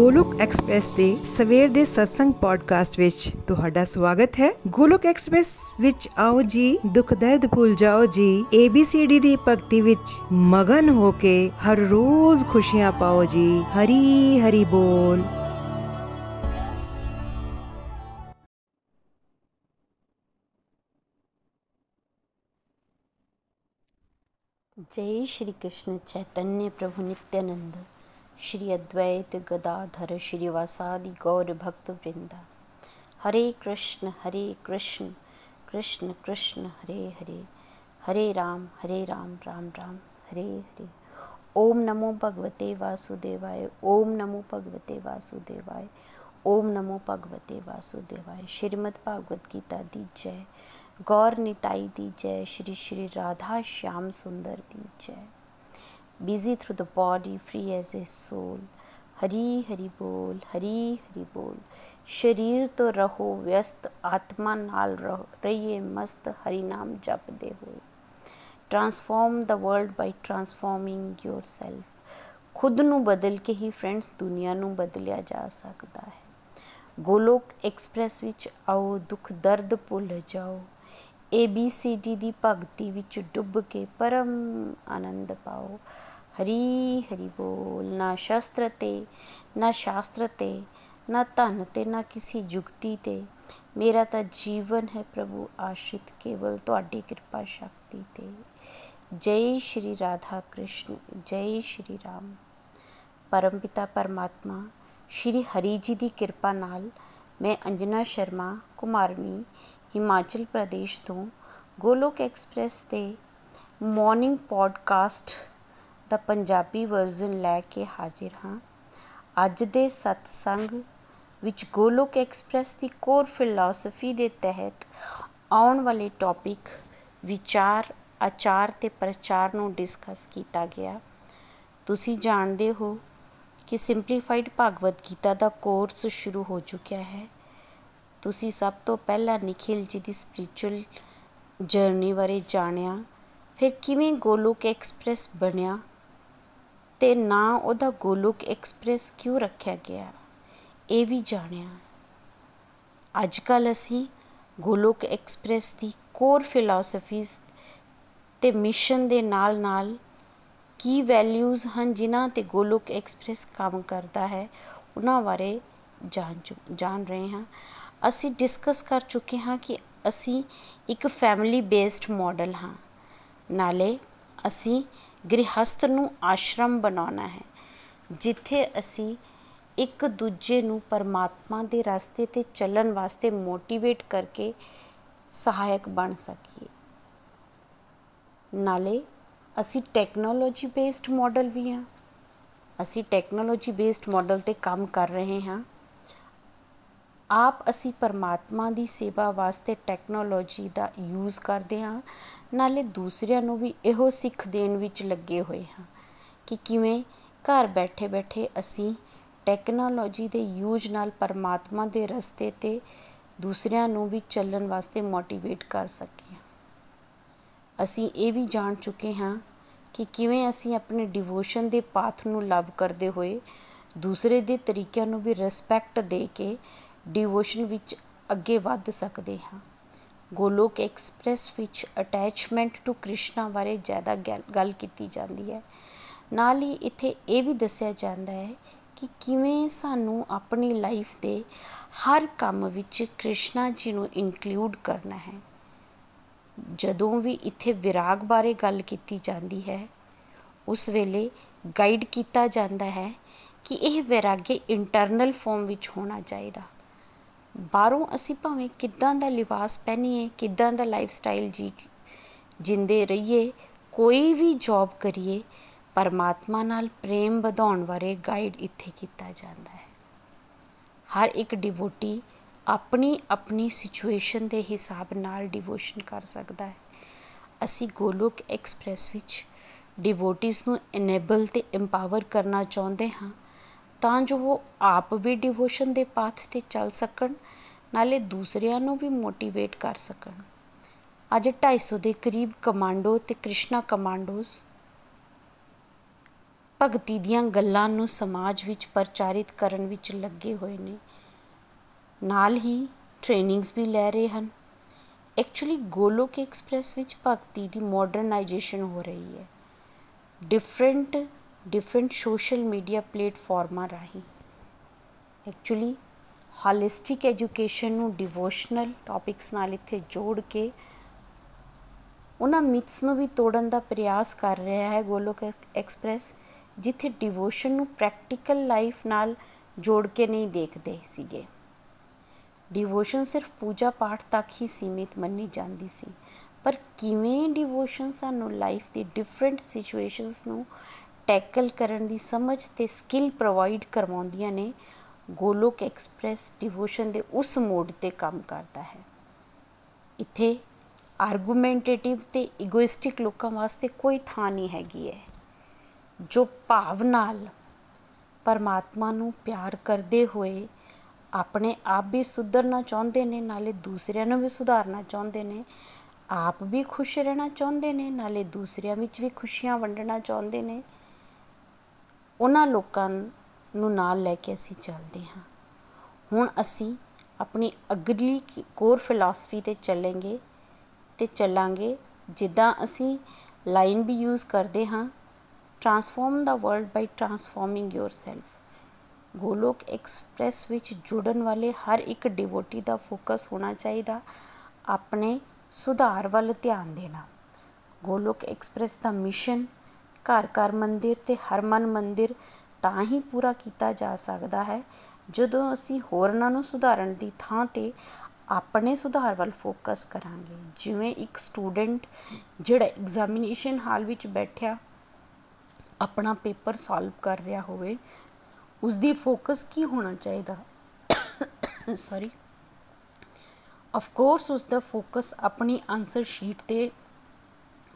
Golok express ਦੇ ਸਵੇਰ ਦੇ ਸਤਸੰਗ ਪੋਡਕਾਸਟ ਵਿੱਚ ਤੁਹਾਡਾ ਸਵਾਗਤ ਹੈ ਗੋਲੋਕ ਐਕਸਪ੍ਰੈਸ ਵਿੱਚ ਆਓ ਜੀ ਦੁੱਖ ਦਰਦ ਭੁੱਲ ਜਾਓ ਜੀ ABCD ਦੀ ਭਗਤੀ ਵਿੱਚ ਮਗਨ ਹੋ ਕੇ ਹਰ ਰੋਜ਼ ਖੁਸ਼ੀਆਂ ਪਾਓ ਜੀ ਹਰੀ ਹਰੀ ਬੋਲ जय श्री कृष्ण चैतन्य प्रभु नित्यानंद श्री अद्वैत गदाधर श्रीवासादि गौर भक्त वृंदा। हरे कृष्ण हरे कृष्ण कृष्ण कृष्ण, हरे हरे। हरे राम हरे राम राम राम, हरे हरे। ओम नमो भगवते वासुदेवाय, ओम नमो भगवते वासुदेवाय, ओम नमो भगवते वासुदेवाय। श्रीमद् भागवत गीता दी जय। गौर निताई दी जय। श्री श्री राधा श्याम सुंदर दी जय। busy through the body, free as a soul. Hari Hari ਬੋਲ ਹਰੀ ਹਰੀ ਬੋਲ ਸਰੀਰ ਤੋਂ ਰਹੋ ਵਿਅਸਤ ਆਤਮਾ ਨਾਲ ਰਹੋ ਰਹੀਏ ਮਸਤ ਹਰੀ ਨਾਮ ਜਪਦੇ ਹੋਏ transform the world by transforming yourself ਖੁਦ ਨੂੰ ਬਦਲ ਕੇ ਹੀ ਫਰੈਂਡਸ ਦੁਨੀਆ ਨੂੰ ਬਦਲਿਆ ਜਾ ਸਕਦਾ ਹੈ ਗੋਲੋਕ ਐਕਸਪ੍ਰੈਸ ਵਿੱਚ ਆਓ ਦੁੱਖ ਦਰਦ ਭੁੱਲ ਜਾਓ ਏਬੀਸੀਡੀ ਦੀ ਭਗਤੀ ਵਿੱਚ ਡੁੱਬ ਕੇ ਪਰਮ ਆਨੰਦ ਪਾਓ ਹਰੀ ਹਰੀ ਬੋਲ, ਨਾ ਸ਼ਸਤਰ ਤੇ, ਨਾ ਸ਼ਾਸਤਰ ਤੇ, ਨਾ ਧਨ ਤੇ, ਨਾ ਕਿਸੇ ਜੁਗਤੀ ਤੇ। ਮੇਰਾ ਤਾਂ ਜੀਵਨ ਹੈ ਪ੍ਰਭੂ ਆਸ਼ਿਤ ਕੇਵਲ ਤੁਹਾਡੀ ਕਿਰਪਾ ਸ਼ਕਤੀ ਤੇ। ਜੈ ਸ਼੍ਰੀ ਰਾਧਾ ਕ੍ਰਿਸ਼ਨ, ਜੈ ਸ਼੍ਰੀ ਰਾਮ। ਪਰਮਪਿਤਾ ਪਰਮਾਤਮਾ, ਸ਼੍ਰੀ ਹਰੀ ਜੀ ਦੀ ਕਿਰਪਾ ਨਾਲ ਮੈਂ ਅੰਜਨਾ ਸ਼ਰਮਾ ਕੁਮਾਰਨੀ ਹਿਮਾਚਲ ਪ੍ਰਦੇਸ਼ ਤੋਂ ਗੋਲੋਕ ਐਕਸਪ੍ਰੈਸ ਤੇ ਮਾਰਨਿੰਗ ਪੋਡਕਾਸਟ ਦਾ ਪੰਜਾਬੀ ਵਰਜ਼ਨ ਲੈ ਕੇ ਹਾਜ਼ਰ ਹਾਂ। ਅੱਜ ਦੇ ਸਤਸੰਗ ਵਿੱਚ ਗੋਲੋਕ ਐਕਸਪ੍ਰੈਸ ਦੀ ਕੋਰ ਫਿਲਾਸਫੀ ਦੇ ਤਹਿਤ ਆਉਣ ਵਾਲੇ ਟੌਪਿਕ ਵਿਚਾਰ, ਆਚਾਰ ਤੇ ਪ੍ਰਚਾਰ ਨੂੰ ਡਿਸਕਸ ਕੀਤਾ ਗਿਆ। ਤੁਸੀਂ ਜਾਣਦੇ ਹੋ ਕਿ ਸਿੰਪਲੀਫਾਈਡ ਭਗਵਦ ਗੀਤਾ ਦਾ ਕੋਰਸ ਸ਼ੁਰੂ ਹੋ ਚੁੱਕਿਆ ਹੈ। ਤੁਸੀਂ ਸਭ ਤੋਂ ਪਹਿਲਾਂ ਨikhil ਜੀ ਦੀ ਸਪਿਰਚੁਅਲ ਜਰਨੀ ਬਾਰੇ ਜਾਣਿਆ, ਫਿਰ ਕਿਵੇਂ ਗੋਲੋਕ ਐਕਸਪ੍ਰੈਸ ਬਣਿਆ ਤੇ ਨਾ ਉਹਦਾ ਗੋਲੋਕ ਐਕਸਪ੍ਰੈਸ ਕਿਉਂ ਰੱਖਿਆ ਗਿਆ? ਇਹ ਵੀ ਜਾਣਿਆ। ਅੱਜ ਕੱਲ ਅਸੀਂ ਗੋਲੋਕ ਐਕਸਪ੍ਰੈਸ ਦੀ ਕੋਰ ਫਿਲਾਸਫੀਜ਼ ਤੇ ਮਿਸ਼ਨ ਦੇ ਨਾਲ ਨਾਲ ਕੀ ਵੈਲਿਊਜ਼ ਹਨ ਜਿਨ੍ਹਾਂ ਤੇ ਗੋਲੋਕ ਐਕਸਪ੍ਰੈਸ ਕੰਮ ਕਰਦਾ ਹੈ, ਉਹਨਾਂ ਬਾਰੇ ਜਾਣ ਜਾਣ ਰਹੇ ਹਾਂ। ਅਸੀਂ ਡਿਸਕਸ ਕਰ ਚੁੱਕੇ ਹਾਂ ਕਿ ਅਸੀਂ ਇੱਕ ਫੈਮਿਲੀ ਬੇਸਡ ਮਾਡਲ ਹਾਂ। ਨਾਲੇ ਅਸੀਂ ਗ੍ਰਹਸਥ ਨੂੰ ਆਸ਼ਰਮ ਬਣਾਉਣਾ ਹੈ, ਜਿੱਥੇ ਅਸੀਂ ਇੱਕ ਦੂਜੇ ਨੂੰ ਪਰਮਾਤਮਾ ਦੇ ਰਸਤੇ ਤੇ ਚੱਲਣ ਵਾਸਤੇ ਮੋਟੀਵੇਟ ਕਰਕੇ ਸਹਾਇਕ ਬਣ ਸਕੀਏ। ਨਾਲੇ ਅਸੀਂ ਟੈਕਨੋਲੋਜੀ ਬੇਸਡ ਮਾਡਲ ਵੀ ਹਾਂ। ਅਸੀਂ ਟੈਕਨੋਲੋਜੀ ਬੇਸਡ ਮਾਡਲ ਤੇ ਕੰਮ ਕਰ ਰਹੇ ਹਾਂ। ਆਪ ਅਸੀਂ ਪਰਮਾਤਮਾ ਦੀ ਸੇਵਾ ਵਾਸਤੇ ਟੈਕਨੋਲੋਜੀ ਦਾ ਯੂਜ਼ ਕਰਦੇ ਹਾਂ, ਨਾਲੇ ਦੂਸਰਿਆਂ ਨੂੰ ਵੀ ਇਹੋ ਸਿੱਖ ਦੇਣ ਵਿੱਚ ਲੱਗੇ ਹੋਏ ਹਾਂ ਕਿ ਕਿਵੇਂ ਘਰ ਬੈਠੇ ਬੈਠੇ ਅਸੀਂ ਟੈਕਨੋਲੋਜੀ ਦੇ ਯੂਜ਼ ਨਾਲ ਪਰਮਾਤਮਾ ਦੇ ਰਸਤੇ ਤੇ ਦੂਸਰਿਆਂ ਨੂੰ ਵੀ ਚੱਲਣ ਵਾਸਤੇ ਮੋਟੀਵੇਟ ਕਰ ਸਕੀਏ। ਅਸੀਂ ਇਹ ਵੀ ਜਾਣ ਚੁੱਕੇ ਹਾਂ ਕਿ ਕਿਵੇਂ ਅਸੀਂ ਆਪਣੇ ਡਿਵੋਸ਼ਨ ਦੇ ਪਾਥ ਨੂੰ ਲਵ ਕਰਦੇ ਹੋਏ ਦੂਸਰੇ ਦੇ ਤਰੀਕਿਆਂ ਨੂੰ ਵੀ ਰਿਸਪੈਕਟ ਦੇ ਕੇ ਡਿਵੋਸ਼ਨ ਵਿੱਚ ਅੱਗੇ ਵੱਧ ਸਕਦੇ ਹਾਂ। ਗੋਲੋਕ ਐਕਸਪ੍ਰੈਸ ਵਿੱਚ ਅਟੈਚਮੈਂਟ ਟੂ ਕ੍ਰਿਸ਼ਨਾ ਬਾਰੇ ਜ਼ਿਆਦਾ ਗੱਲ ਕੀਤੀ ਜਾਂਦੀ ਹੈ। ਨਾਲ ਹੀ ਇੱਥੇ ਇਹ ਵੀ ਦੱਸਿਆ ਜਾਂਦਾ ਹੈ ਕਿ ਕਿਵੇਂ ਸਾਨੂੰ ਆਪਣੀ ਲਾਈਫ ਦੇ ਹਰ ਕੰਮ ਵਿੱਚ ਕ੍ਰਿਸ਼ਨਾ ਜੀ ਨੂੰ ਇਨਕਲੂਡ ਕਰਨਾ ਹੈ। ਜਦੋਂ ਵੀ ਇੱਥੇ ਵਿਰਾਗ ਬਾਰੇ ਗੱਲ ਕੀਤੀ ਜਾਂਦੀ ਹੈ, ਉਸ ਵੇਲੇ ਗਾਈਡ ਕੀਤਾ ਜਾਂਦਾ ਹੈ ਕਿ ਇਹ ਵਿਰਾਗੇ ਇੰਟਰਨਲ ਫਾਰਮ ਵਿੱਚ ਹੋਣਾ ਚਾਹੀਦਾ। ਬਾਹਰੋਂ ਅਸੀਂ ਭਾਵੇਂ ਕਿੱਦਾਂ ਦਾ ਲਿਬਾਸ ਪਹਿਨੀਏ, ਕਿੱਦਾਂ ਦਾ ਲਾਈਫ ਸਟਾਈਲ ਜੀ ਜਿੰਦੇ ਰਹੀਏ, ਕੋਈ ਵੀ ਜੌਬ ਕਰੀਏ, ਪਰਮਾਤਮਾ ਨਾਲ ਪ੍ਰੇਮ ਵਧਾਉਣ ਬਾਰੇ ਗਾਈਡ ਇੱਥੇ ਕੀਤਾ ਜਾਂਦਾ ਹੈ। ਹਰ ਇੱਕ ਡਿਵੋਟੀ ਆਪਣੀ ਆਪਣੀ ਸਿਚੁਏਸ਼ਨ ਦੇ ਹਿਸਾਬ ਨਾਲ ਡਿਵੋਸ਼ਨ ਕਰ ਸਕਦਾ ਹੈ। ਅਸੀਂ ਗੋਲੋਕ ਐਕਸਪ੍ਰੈਸ ਵਿੱਚ ਡਿਵੋਟਿਸ ਨੂੰ ਇਨੇਬਲ ਤੇ ਐਮਪਾਵਰ ਕਰਨਾ ਚਾਹੁੰਦੇ ਹਾਂ ਤਾਂ ਜੋ ਉਹ ਆਪ ਵੀ ਡਿਵੋਸ਼ਨ ਦੇ ਪਾਥ ਤੇ ਚੱਲ ਸਕਣ, ਨਾਲੇ ਦੂਸਰਿਆਂ ਨੂੰ ਵੀ ਮੋਟੀਵੇਟ ਕਰ ਸਕਣ। ਅੱਜ 250 ਦੇ ਕਰੀਬ ਕਮਾਂਡੋ ਤੇ ਕ੍ਰਿਸ਼ਨਾ ਕਮਾਂਡੋਸ ਭਗਤੀ ਦੀਆਂ ਗੱਲਾਂ ਨੂੰ ਸਮਾਜ ਵਿੱਚ ਪ੍ਰਚਾਰਿਤ ਕਰਨ ਵਿੱਚ ਲੱਗੇ ਹੋਏ ਨੇ। ਨਾਲ ਹੀ ਟ੍ਰੇਨਿੰਗਸ ਵੀ ਲੈ ਰਹੇ ਹਨ। ਐਕਚੁਅਲੀ ਗੋਲੋਕ ਐਕਸਪ੍ਰੈਸ ਵਿੱਚ ਭਗਤੀ ਦੀ ਮਾਡਰਨਾਈਜੇਸ਼ਨ ਹੋ ਰਹੀ ਹੈ। ਡਿਫਰੈਂਟ ਡਿਫਰੈਂਟ ਸੋਸ਼ਲ ਮੀਡੀਆ ਪਲੇਟਫਾਰਮਾਂ ਰਾਹੀਂ ਐਕਚੁਅਲੀ ਹਾਲਿਸਟਿਕ ਐਜੂਕੇਸ਼ਨ ਨੂੰ ਡਿਵੋਸ਼ਨਲ ਟੌਪਿਕਸ ਨਾਲ ਇੱਥੇ ਜੋੜ ਕੇ ਉਹਨਾਂ ਮਿਥਸ ਨੂੰ ਵੀ ਤੋੜਨ ਦਾ ਪ੍ਰਯਾਸ ਕਰ ਰਿਹਾ ਹੈ ਗੋਲੋਕ ਐਕਸਪ੍ਰੈਸ ਜਿੱਥੇ ਡਿਵੋਸ਼ਨ ਨੂੰ ਪ੍ਰੈਕਟੀਕਲ ਲਾਈਫ ਨਾਲ ਜੋੜ ਕੇ ਨਹੀਂ ਦੇਖਦੇ ਸੀਗੇ ਡਿਵੋਸ਼ਨ ਸਿਰਫ ਪੂਜਾ ਪਾਠ ਤੱਕ ਹੀ ਸੀਮਿਤ ਮੰਨੀ ਜਾਂਦੀ ਸੀ ਪਰ ਕਿਵੇਂ ਡਿਵੋਸ਼ਨ ਸਾਨੂੰ ਲਾਈਫ ਦੀ ਡਿਫਰੈਂਟ ਸਿਚੁਏਸ਼ਨਸ ਨੂੰ ਟੈਕਲ ਕਰਨ ਦੀ ਸਮਝ ਤੇ ਸਕਿੱਲ ਪ੍ਰੋਵਾਈਡ ਕਰਵਾਉਂਦੀਆਂ ਨੇ, ਗੋਲੋਕ ਐਕਸਪ੍ਰੈਸ ਡਿਵੋਸ਼ਨ ਦੇ ਉਸ ਮੋਡ ਤੇ ਕੰਮ ਕਰਦਾ ਹੈ। ਇੱਥੇ ਆਰਗੂਮੈਂਟੇਟਿਵ ਤੇ ਇਗੋਇਸਟਿਕ ਲੋਕਾਂ ਵਾਸਤੇ ਕੋਈ ਥਾਂ ਨਹੀਂ ਹੈਗੀ ਹੈ ਜੋ ਭਾਵ ਨਾਲ ਪਰਮਾਤਮਾ ਨੂੰ ਪਿਆਰ ਕਰਦੇ ਹੋਏ ਆਪਣੇ ਆਪ ਵੀ ਸੁਧਰਨਾ ਚਾਹੁੰਦੇ ਨੇ, ਨਾਲੇ ਦੂਸਰਿਆਂ ਨੂੰ ਵੀ ਸੁਧਾਰਨਾ ਚਾਹੁੰਦੇ ਨੇ, ਆਪ ਵੀ ਖੁਸ਼ ਰਹਿਣਾ ਚਾਹੁੰਦੇ ਨੇ, ਨਾਲੇ ਦੂਸਰਿਆਂ ਵਿੱਚ ਵੀ ਖੁਸ਼ੀਆਂ ਵੰਡਣਾ ਚਾਹੁੰਦੇ ਨੇ। ਉਹਨਾਂ ਲੋਕਾਂ ਨੂੰ ਨਾਲ ਲੈ ਕੇ ਅਸੀਂ ਚੱਲਦੇ ਹਾਂ। ਹੁਣ ਅਸੀਂ ਆਪਣੀ ਅਗਲੀ ਕੋਰ ਫਿਲਾਸਫੀ ਤੇ ਚੱਲਾਂਗੇ ਤੇ ਚੱਲਾਂਗੇ ਜਿੱਦਾਂ ਅਸੀਂ ਲਾਈਨ ਵੀ ਯੂਜ਼ ਕਰਦੇ ਹਾਂ transform the world by transforming yourself Golok Express ਵਿੱਚ ਜੁੜਨ ਵਾਲੇ ਹਰ ਇੱਕ ਡਿਵੋਟੀ ਦਾ ਫੋਕਸ ਹੋਣਾ ਚਾਹੀਦਾ, ਆਪਣੇ ਸੁਧਾਰ ਵੱਲ ਧਿਆਨ ਦੇਣਾ। ਗੋਲੋਕ ਐਕਸਪ੍ਰੈਸ ਦਾ ਮਿਸ਼ਨ ਘਰ ਘਰ ਮੰਦਿਰ ਤੇ ਹਰਮਨ ਮੰਦਿਰ ਤਾਂ ਹੀ ਪੂਰਾ ਕੀਤਾ ਜਾ ਸਕਦਾ ਹੈ, ਜਦੋਂ ਅਸੀਂ ਹੋਰਨਾਂ ਨੂੰ ਸੁਧਾਰਨ ਦੀ ਥਾਂ ਤੇ ਆਪਣੇ ਸੁਧਾਰ ਵੱਲ ਫੋਕਸ ਕਰਾਂਗੇ। ਜਿਵੇਂ ਇੱਕ ਸਟੂਡੈਂਟ ਜਿਹੜਾ ਐਗਜ਼ਾਮੀਨੇਸ਼ਨ ਹਾਲ ਵਿੱਚ ਬੈਠਿਆ, ਆਪਣਾ ਪੇਪਰ ਸੋਲਵ ਕਰ ਰਿਹਾ ਹੋਵੇ ਉਸ ਦੀ ਫੋਕਸ ਕੀ ਹੋਣਾ ਚਾਹੀਦਾ? ਸੌਰੀ ਆਫ ਕੋਰਸ ਉਸ ਦਾ ਫੋਕਸ ਆਪਣੀ ਆਨਸਰ ਸ਼ੀਟ ਤੇ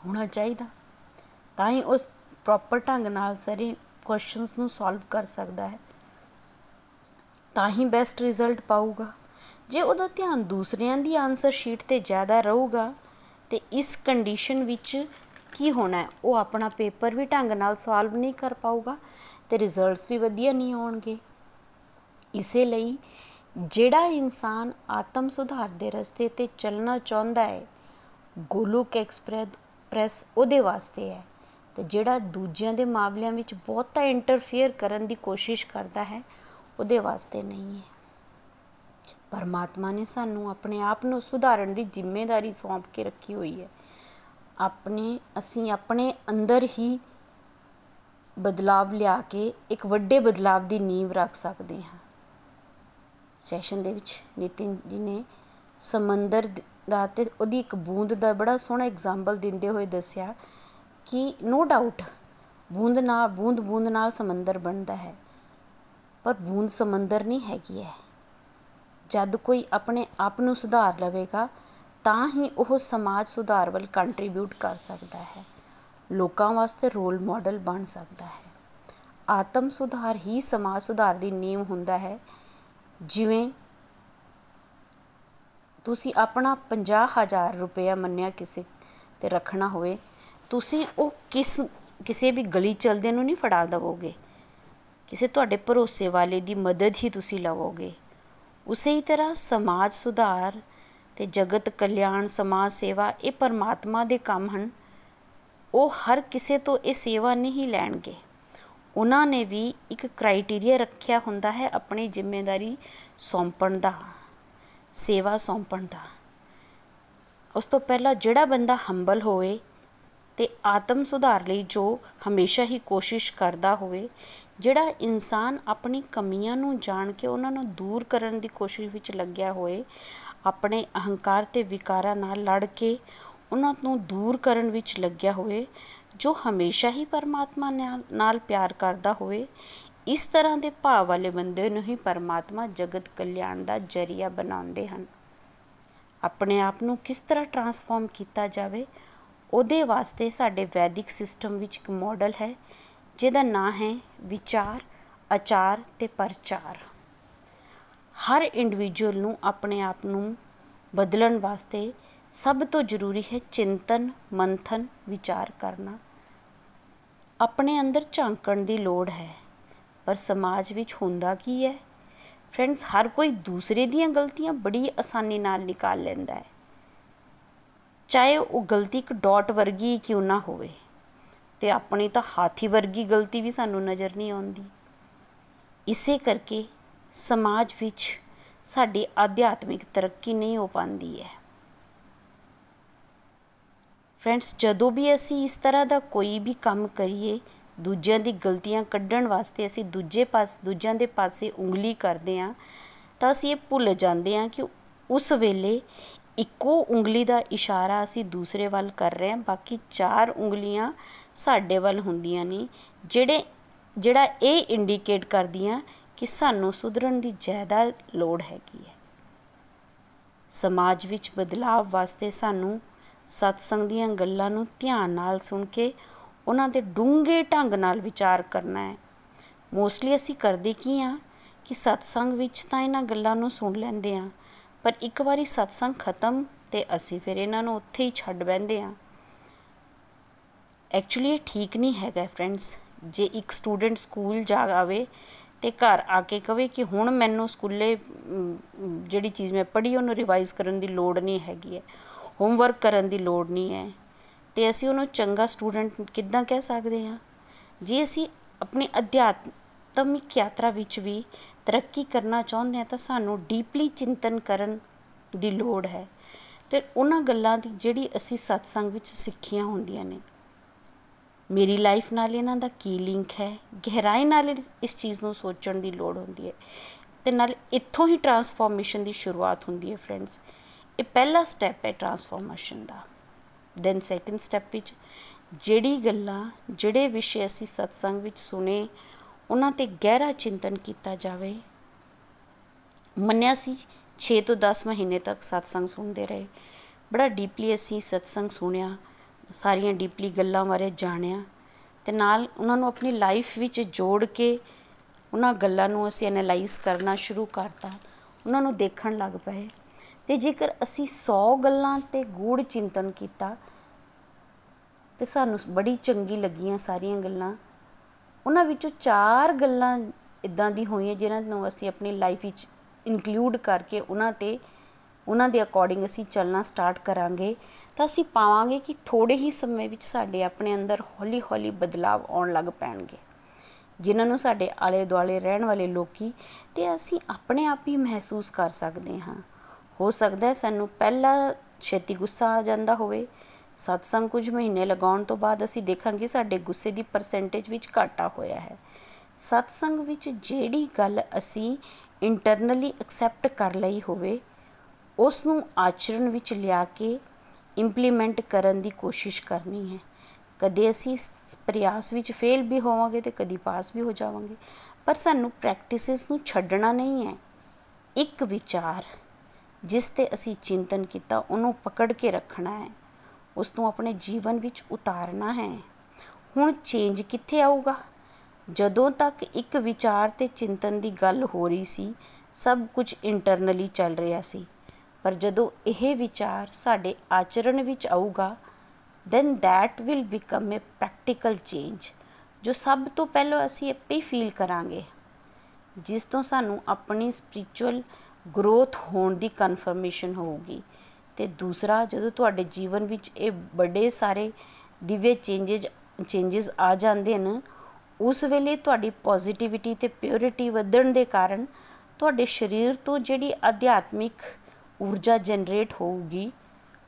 ਹੋਣਾ ਚਾਹੀਦਾ। ਤਾਂ ਹੀ ਉਸ ਪ੍ਰੋਪਰ ਢੰਗ ਨਾਲ ਸਾਰੇ ਕੁਐਸਚਨਸ ਨੂੰ ਸੋਲਵ ਕਰ ਸਕਦਾ ਹੈ। ਤਾਂ ਹੀ ਬੈਸਟ ਰਿਜ਼ਲਟ ਪਾਊਗਾ। ਜੇ ਉਹਦਾ ਧਿਆਨ ਦੂਸਰਿਆਂ ਦੀ ਆਨਸਰ ਸ਼ੀਟ ਤੇ ਜ਼ਿਆਦਾ ਰਹੂਗਾ, ਤੇ ਇਸ ਕੰਡੀਸ਼ਨ ਵਿੱਚ ਕੀ ਹੋਣਾ ਹੈ? ਉਹ ਆਪਣਾ ਪੇਪਰ ਵੀ ਢੰਗ ਨਾਲ ਸੋਲਵ ਨਹੀਂ ਕਰ ਪਾਊਗਾ ਤੇ ਰਿਜ਼ਲਟਸ ਵੀ ਵਧੀਆ ਨਹੀਂ ਆਉਣਗੇ। ਇਸੇ ਲਈ ਜਿਹੜਾ ਇਨਸਾਨ ਆਤਮ ਸੁਧਾਰ ਦੇ ਰਸਤੇ ਤੇ ਚੱਲਣਾ ਚਾਹੁੰਦਾ ਹੈ, ਗੋਲੋਕ ਐਕਸਪ੍ਰੈਸ ਉਹਦੇ ਵਾਸਤੇ ਹੈ। ਤੇ ਜਿਹੜਾ ਦੂਜਿਆਂ ਦੇ ਮਾਮਲਿਆਂ ਵਿੱਚ ਬਹੁਤਾ ਇੰਟਰਫੇਅਰ ਕਰਨ ਦੀ ਕੋਸ਼ਿਸ਼ ਕਰਦਾ ਹੈ, ਉਹਦੇ ਵਾਸਤੇ ਨਹੀਂ ਹੈ। ਪਰਮਾਤਮਾ ਨੇ ਸਾਨੂੰ ਆਪਣੇ ਆਪ ਨੂੰ ਸੁਧਾਰਨ ਦੀ ਜ਼ਿੰਮੇਵਾਰੀ ਸੌਂਪ ਕੇ ਰੱਖੀ ਹੋਈ ਹੈ। ਆਪਣੇ, ਅਸੀਂ ਆਪਣੇ ਅੰਦਰ ਹੀ ਬਦਲਾਵ ਲਿਆ ਕੇ ਇੱਕ ਵੱਡੇ ਬਦਲਾਵ ਦੀ ਨੀਂਵ ਰੱਖ ਸਕਦੇ ਹਾਂ। ਸੈਸ਼ਨ ਦੇ ਵਿੱਚ ਨਿਤਿਨ ਜੀ ਨੇ ਸਮੁੰਦਰ ਦਾ ਤੇ ਉਹਦੀ ਇੱਕ ਬੂੰਦ ਦਾ ਬੜਾ ਸੋਹਣਾ ਐਗਜ਼ਾਮਪਲ ਦਿੰਦੇ ਹੋਏ ਦੱਸਿਆ ਕਿ ਨੋ ਡਾਊਟ ਬੂੰਦ ਨਾਲ, ਬੂੰਦ ਬੂੰਦ ਨਾਲ ਸਮੁੰਦਰ ਬਣਦਾ ਹੈ, ਪਰ ਬੂੰਦ ਸਮੁੰਦਰ ਨਹੀਂ ਹੈਗੀ ਹੈ। ਜਦ ਕੋਈ ਆਪਣੇ ਆਪ ਨੂੰ ਸੁਧਾਰ ਲਵੇਗਾ, ਤਾਂ ਹੀ ਉਹ ਸਮਾਜ ਸੁਧਾਰ ਵੱਲ ਕੰਟਰੀਬਿਊਟ ਕਰ ਸਕਦਾ ਹੈ। ਲੋਕਾਂ ਵਾਸਤੇ ਰੋਲ ਮਾਡਲ ਬਣ ਸਕਦਾ ਹੈ। ਆਤਮ ਸੁਧਾਰ ਹੀ ਸਮਾਜ ਸੁਧਾਰ ਦੀ ਨੀਂਵ ਹੁੰਦਾ ਹੈ। ਜਿਵੇਂ ਤੁਸੀਂ ਆਪਣਾ 50000 ਰੁਪਇਆ ਮੰਨਿਆ ਕਿਸੇ ਤੇ ਰੱਖਣਾ ਹੋਵੇ ਤੁਸੀਂ ਉਹ ਕਿਸ, ਕਿਸੇ ਵੀ ਗਲੀ ਚਲਦੇ ਨੂੰ ਨਹੀਂ ਫੜਾ ਦਵੋਗੇ। ਕਿਸੇ ਤੁਹਾਡੇ ਭਰੋਸੇ ਵਾਲੇ ਦੀ ਮਦਦ ਹੀ ਤੁਸੀਂ ਲਵੋਗੇ। ਉਸੇ ਹੀ ਤਰ੍ਹਾਂ ਸਮਾਜ ਸੁਧਾਰ ਤੇ ਜਗਤ ਕਲਿਆਣ, ਸਮਾਜ ਸੇਵਾ ਇਹ ਪਰਮਾਤਮਾ ਦੇ ਕੰਮ ਹਨ। ਉਹ ਹਰ ਕਿਸੇ ਤੋਂ ਇਹ ਸੇਵਾ ਨਹੀਂ ਲੈਣਗੇ। ਉਹਨਾਂ ਨੇ ਵੀ ਇੱਕ ਕ੍ਰਾਈਟੇਰੀਆ ਰੱਖਿਆ ਹੁੰਦਾ ਹੈ ਆਪਣੀ ਜ਼ਿੰਮੇਵਾਰੀ ਸੌਂਪਣ ਦਾ, ਸੇਵਾ ਸੌਂਪਣ ਦਾ। ਉਸ ਤੋਂ ਪਹਿਲਾਂ ਜਿਹੜਾ ਬੰਦਾ ਹੰਬਲ ਹੋਵੇ ਤੇ ਆਤਮ ਸੁਧਾਰ ਲਈ ਜੋ ਹਮੇਸ਼ਾ ਹੀ ਕੋਸ਼ਿਸ਼ ਕਰਦਾ ਹੋਵੇ, ਜਿਹੜਾ ਇਨਸਾਨ ਆਪਣੀ ਕਮੀਆਂ ਨੂੰ ਜਾਣ ਕੇ ਉਹਨਾਂ ਨੂੰ ਦੂਰ ਕਰਨ ਦੀ ਕੋਸ਼ਿਸ਼ ਵਿੱਚ ਲੱਗਿਆ ਹੋਏ, ਆਪਣੇ ਅਹੰਕਾਰ ਤੇ ਵਿਕਾਰਾਂ ਨਾਲ ਲੜ ਕੇ ਉਹਨਾਂ ਨੂੰ ਦੂਰ ਕਰਨ ਵਿੱਚ ਲੱਗਿਆ ਹੋਵੇ ਜੋ ਹਮੇਸ਼ਾ ਹੀ ਪਰਮਾਤਮਾ ਨਾਲ ਪਿਆਰ ਕਰਦਾ ਹੋਵੇ, ਇਸ ਤਰ੍ਹਾਂ ਦੇ ਭਾਵ ਵਾਲੇ ਬੰਦੇ ਨੂੰ ਹੀ ਪਰਮਾਤਮਾ ਜਗਤ ਕਲਿਆਣ ਦਾ ਜਰੀਆ ਬਣਾਉਂਦੇ ਹਨ। ਆਪਣੇ ਆਪ ਨੂੰ ਕਿਸ ਤਰ੍ਹਾਂ ਟਰਾਂਸਫਾਰਮ ਕੀਤਾ ਜਾਵੇ ਉਹਦੇ ਵਾਸਤੇ ਸਾਡੇ ਵੈਦਿਕ ਸਿਸਟਮ ਵਿੱਚ ਇੱਕ ਮਾਡਲ ਹੈ, ਜਿਹਦਾ ਨਾਂ ਹੈ ਵਿਚਾਰ, ਆਚਾਰ ਤੇ ਪ੍ਰਚਾਰ। ਹਰ ਇੰਡੀਵਿਜੂਅਲ ਨੂੰ ਆਪਣੇ ਆਪ ਨੂੰ ਬਦਲਣ ਵਾਸਤੇ ਸਭ ਤੋਂ ਜ਼ਰੂਰੀ ਹੈ ਚਿੰਤਨ, ਮੰਥਨ, ਵਿਚਾਰ ਕਰਨਾ। ਆਪਣੇ ਅੰਦਰ ਝਾਂਕਣ ਦੀ ਲੋੜ ਹੈ, ਪਰ ਸਮਾਜ ਵਿੱਚ ਹੁੰਦਾ ਕੀ ਹੈ? ਫਰੈਂਡਸ ਹਰ ਕੋਈ ਦੂਸਰੇ ਦੀਆਂ ਗਲਤੀਆਂ ਬੜੀ ਆਸਾਨੀ ਨਾਲ ਨਿਕਾਲ ਲੈਂਦਾ ਹੈ। ਚਾਹੇ ਉਹ ਗਲਤੀ ਇੱਕ ਡਾਟ ਵਰਗੀ ਕਿਉਂ ਨਾ ਹੋਵੇ, ਤੇ ਆਪਣੀ ਤਾਂ ਹਾਥੀ ਵਰਗੀ ਗਲਤੀ ਵੀ ਸਾਨੂੰ ਨਜ਼ਰ ਨਹੀਂ ਆਉਂਦੀ। ਇਸੇ ਕਰਕੇ ਸਮਾਜ ਵਿੱਚ ਸਾਡੀ ਆਧਿਆਤਮਿਕ ਤਰੱਕੀ ਨਹੀਂ ਹੋ ਪਾਉਂਦੀ ਹੈ। ਫਰੈਂਡਸ, ਜਦੋਂ ਵੀ ਅਸੀਂ ਇਸ ਤਰ੍ਹਾਂ ਦਾ ਕੋਈ ਵੀ ਕੰਮ ਕਰੀਏ, ਦੂਜਿਆਂ ਦੀ ਗਲਤੀਆਂ ਕੱਢਣ ਵਾਸਤੇ ਅਸੀਂ ਦੂਜੇ ਪਾਸ, ਦੂਜਿਆਂ ਦੇ ਪਾਸੇ ਉਂਗਲੀ ਕਰਦੇ ਹਾਂ, ਤਾਂ ਅਸੀਂ ਇਹ ਭੁੱਲ ਜਾਂਦੇ ਹਾਂ ਕਿ ਉਸ ਵੇਲੇ ਇੱਕੋ ਉਂਗਲੀ ਦਾ ਇਸ਼ਾਰਾ ਅਸੀਂ ਦੂਸਰੇ ਵੱਲ ਕਰ ਰਹੇ ਹਾਂ, ਬਾਕੀ ਚਾਰ ਉਂਗਲੀਆਂ ਸਾਡੇ ਵੱਲ ਹੁੰਦੀਆਂ ਨੇ, ਜਿਹੜੇ, ਜਿਹੜਾ ਇਹ ਇੰਡੀਕੇਟ ਕਰਦੀਆਂ ਕਿ ਸਾਨੂੰ ਸੁਧਰਨ ਦੀ ਜ਼ਿਆਦਾ ਲੋੜ ਹੈਗੀ ਹੈ। ਸਮਾਜ ਵਿੱਚ ਬਦਲਾਅ ਵਾਸਤੇ ਸਾਨੂੰ ਸਤਸੰਗ ਦੀਆਂ ਗੱਲਾਂ ਨੂੰ ਧਿਆਨ ਨਾਲ ਸੁਣ ਕੇ ਉਹਨਾਂ ਦੇ ਡੂੰਘੇ ਢੰਗ ਨਾਲ ਵਿਚਾਰ ਕਰਨਾ ਹੈ। ਮੋਸਟਲੀ ਅਸੀਂ ਕਰਦੇ ਕੀ ਆ ਕਿ ਸਤਸੰਗ ਵਿੱਚ ਤਾਂ ਇਹਨਾਂ ਗੱਲਾਂ ਨੂੰ ਸੁਣ ਲੈਂਦੇ ਆ ਪਰ ਇੱਕ ਵਾਰੀ ਸਤਸੰਗ ਖਤਮ ਤੇ ਅਸੀਂ ਫਿਰ ਇਹਨਾਂ ਨੂੰ ਉੱਥੇ ਹੀ ਛੱਡ ਬੈੰਦੇ ਆ ਐਕਚੁਅਲੀ ਇਹ ਠੀਕ ਨਹੀਂ ਹੈਗਾ ਫਰੈਂਡਸ ਜੇ ਇੱਕ ਸਟੂਡੈਂਟ ਸਕੂਲ ਜਾ ਆਵੇ ਤੇ ਘਰ ਆ ਕੇ ਕਵੇ ਕਿ ਹੁਣ ਮੈਨੂੰ ਸਕੂਲੇ ਜਿਹੜੀ ਚੀਜ਼ ਮੈਂ ਪੜ੍ਹੀ ਉਹਨੂੰ ਰਿਵਾਈਜ਼ ਕਰਨ ਦੀ ਲੋੜ ਨਹੀਂ ਹੈਗੀ ਹੈ। ਹੋਮਵਰਕ ਕਰਨ ਦੀ ਲੋੜ ਨਹੀਂ ਹੈ। ਤੇ ਅਸੀਂ ਉਹਨੂੰ ਚੰਗਾ ਸਟੂਡੈਂਟ ਕਿੱਦਾਂ ਕਹਿ ਸਕਦੇ ਹਾਂ? ਜੇ ਅਸੀਂ ਆਪਣੀ ਅਧਿਆਤਮਿਕ ਯਾਤਰਾ ਵਿੱਚ ਵੀ ਤਰੱਕੀ ਕਰਨਾ ਚਾਹੁੰਦੇ ਹਾਂ ਤਾਂ ਸਾਨੂੰ ਡੀਪਲੀ ਚਿੰਤਨ ਕਰਨ ਦੀ ਲੋੜ ਹੈ। ਤੇ ਉਹਨਾਂ ਗੱਲਾਂ ਦੀ ਜਿਹੜੀ ਅਸੀਂ ਸਤਸੰਗ ਵਿੱਚ ਸਿੱਖੀਆਂ ਹੁੰਦੀਆਂ ਨੇ। ਮੇਰੀ ਲਾਈਫ ਨਾਲ ਇਹਨਾਂ ਦਾ ਕੀ ਲਿੰਕ ਹੈ? ਗਹਿਰਾਈ ਨਾਲ ਇਸ ਚੀਜ਼ ਨੂੰ ਸੋਚਣ ਦੀ ਲੋੜ ਹੁੰਦੀ ਹੈ। ਤੇ ਨਾਲ ਇੱਥੋਂ ਹੀ ਟਰਾਂਸਫਾਰਮੇਸ਼ਨ ਦੀ ਸ਼ੁਰੂਆਤ ਹੁੰਦੀ ਹੈ ਫਰੈਂਡਸ ਇਹ ਪਹਿਲਾ ਸਟੈਪ ਹੈ ਟਰਾਂਸਫਾਰਮੇਸ਼ਨ ਦਾ। ਦੈਨ ਸੈਕੰਡ ਸਟੈਪ ਵਿੱਚ ਜਿਹੜੀ ਗੱਲਾਂ, ਜਿਹੜੇ ਵਿਸ਼ੇ ਅਸੀਂ ਸਤਸੰਗ ਵਿੱਚ ਸੁਨੇ ਉਹਨਾਂ ਤੇ ਗਹਿਰਾ ਚਿੰਤਨ ਕੀਤਾ ਜਾਵੇ। ਮੰਨਿਆ ਸੀ 6 ਤੋਂ 10 ਮਹੀਨੇ ਤੱਕ ਸਤਸੰਗ ਸੁਣਦੇ ਰਹੇ। ਬੜਾ ਡੀਪਲੀ ਅਸੀਂ ਸਤਸੰਗ ਸੁਣਿਆ, ਸਾਰੀਆਂ ਡੀਪਲੀ ਗੱਲਾਂ ਬਾਰੇ ਜਾਣਿਆ ਤੇ ਨਾਲ ਉਹਨਾਂ ਨੂੰ ਆਪਣੀ ਲਾਈਫ ਵਿੱਚ ਜੋੜ ਕੇ ਉਹਨਾਂ ਗੱਲਾਂ ਨੂੰ ਅਸੀਂ ਐਨਾਲਾਈਜ਼ ਕਰਨਾ ਸ਼ੁਰੂ ਕਰਤਾ, ਉਹਨਾਂ ਨੂੰ ਦੇਖਣ ਲੱਗ ਪਏ। ਤੇ ਜੇਕਰ ਅਸੀਂ 100 ਗੱਲਾਂ ਤੇ ਗੂੜ ਚਿੰਤਨ ਕੀਤਾ ਤੇ ਸਾਨੂੰ ਬੜੀ ਚੰਗੀ ਲੱਗੀਆਂ ਸਾਰੀਆਂ ਗੱਲਾਂ ਉਹਨਾਂ ਵਿੱਚੋਂ ਚਾਰ ਗੱਲਾਂ ਇਦਾਂ ਦੀ ਹੋਈਆਂ ਜਿਨ੍ਹਾਂ ਨੂੰ ਅਸੀਂ ਆਪਣੀ ਲਾਈਫ ਵਿੱਚ ਇਨਕਲੂਡ ਕਰਕੇ ਉਹਨਾਂ ਤੇ, ਉਹਨਾਂ ਦੇ ਅਕੋਰਡਿੰਗ ਅਸੀਂ ਚੱਲਣਾ ਸਟਾਰਟ ਕਰਾਂਗੇ। ਤਾਂ ਅਸੀਂ ਪਾਵਾਂਗੇ ਕਿ ਥੋੜੇ ਹੀ ਸਮੇਂ ਵਿੱਚ ਸਾਡੇ ਆਪਣੇ ਅੰਦਰ ਹੌਲੀ-ਹੌਲੀ ਬਦਲਾਅ ਆਉਣ ਲੱਗ ਪੈਣਗੇ। ਜਿਨ੍ਹਾਂ ਨੂੰ ਸਾਡੇ ਆਲੇ ਦੁਆਲੇ ਰਹਿਣ ਵਾਲੇ ਲੋਕੀ ਤੇ ਅਸੀਂ ਆਪਣੇ ਆਪ ਹੀ ਮਹਿਸੂਸ ਕਰ ਸਕਦੇ ਹਾਂ। ਹੋ ਸਕਦਾ ਹੈ ਸਾਨੂੰ ਪਹਿਲਾ ਛੇਤੀ ਗੁੱਸਾ ਆ ਜਾਂਦਾ ਹੋਵੇ ਸਤਸੰਗ ਕੁਝ ਮਹੀਨੇ ਲਗਾਉਣ ਤੋਂ ਬਾਅਦ ਅਸੀਂ ਦੇਖਾਂਗੇ ਸਾਡੇ ਗੁੱਸੇ ਦੀ ਪਰਸੈਂਟੇਜ ਵਿੱਚ ਘਾਟਾ ਹੋਇਆ ਹੈ। ਸਤਸੰਗ ਵਿੱਚ ਜਿਹੜੀ ਗੱਲ ਅਸੀਂ ਇੰਟਰਨਲੀ ਐਕਸੈਪਟ ਕਰ ਲਈ ਹੋਵੇ, ਉਸ ਨੂੰ ਆਚਰਣ ਵਿੱਚ ਲਿਆ ਕੇ ਇੰਪਲੀਮੈਂਟ ਕਰਨ ਦੀ ਕੋਸ਼ਿਸ਼ ਕਰਨੀ ਹੈ। ਕਦੇ ਅਸੀਂ ਪ੍ਰਯਾਸ ਵਿੱਚ ਫੇਲ ਵੀ ਹੋਵਾਂਗੇ ਤੇ ਕਦੀ ਪਾਸ ਵੀ ਹੋ ਜਾਵਾਂਗੇ, ਪਰ ਸਾਨੂੰ ਪ੍ਰੈਕਟਿਸਿਸ ਨੂੰ ਛੱਡਣਾ ਨਹੀਂ ਹੈ। ਇੱਕ ਵਿਚਾਰ ਜਿਸ ਤੇ ਅਸੀਂ ਚਿੰਤਨ ਕੀਤਾ, ਉਹਨੂੰ ਪਕੜ ਕੇ ਰੱਖਣਾ ਹੈ। ਉਸ ਨੂੰ ਆਪਣੇ ਜੀਵਨ ਵਿੱਚ ਉਤਾਰਨਾ ਹੈ। ਹੁਣ ਚੇਂਜ ਕਿੱਥੇ ਆਊਗਾ? ਜਦੋਂ ਤੱਕ ਇੱਕ ਵਿਚਾਰ ਤੇ ਚਿੰਤਨ ਦੀ ਗੱਲ ਹੋ ਰਹੀ ਸੀ, ਸਭ ਕੁਝ ਇੰਟਰਨਲੀ ਚੱਲ ਰਿਹਾ ਸੀ। ਪਰ ਜਦੋਂ ਇਹ ਵਿਚਾਰ ਸਾਡੇ ਆਚਰਣ ਵਿੱਚ ਆਊਗਾ then that will become a practical change ਜੋ ਸਭ ਤੋਂ ਪਹਿਲਾਂ ਅਸੀਂ ਆਪੇ ਹੀ ਫੀਲ ਕਰਾਂਗੇ। ਜਿਸ ਤੋਂ ਸਾਨੂੰ ਆਪਣੀ ਸਪਿਰਚੁਅਲ ਗਰੋਥ ਹੋਣ ਦੀ ਕਨਫਰਮੇਸ਼ਨ ਹੋਊਗੀ। ਤੇ ਦੂਸਰਾ, ਜਦੋਂ ਤੁਹਾਡੇ ਜੀਵਨ ਵਿੱਚ ਇਹ ਵੱਡੇ ਸਾਰੇ ਦਿਵਯ ਚੇਂਜਸ ਚੇਂਜਸ ਆ ਜਾਂਦੇ ਨੇ ਉਸ ਵੇਲੇ ਤੁਹਾਡੀ ਪੋਜ਼ਿਟਿਵਿਟੀ ਤੇ ਪਿਓਰਿਟੀ ਵਧਣ ਦੇ ਕਾਰਨ ਤੁਹਾਡੇ ਸਰੀਰ ਤੋਂ ਜਿਹੜੀ ਅਧਿਆਤਮਿਕ ਊਰਜਾ ਜਨਰੇਟ ਹੋਊਗੀ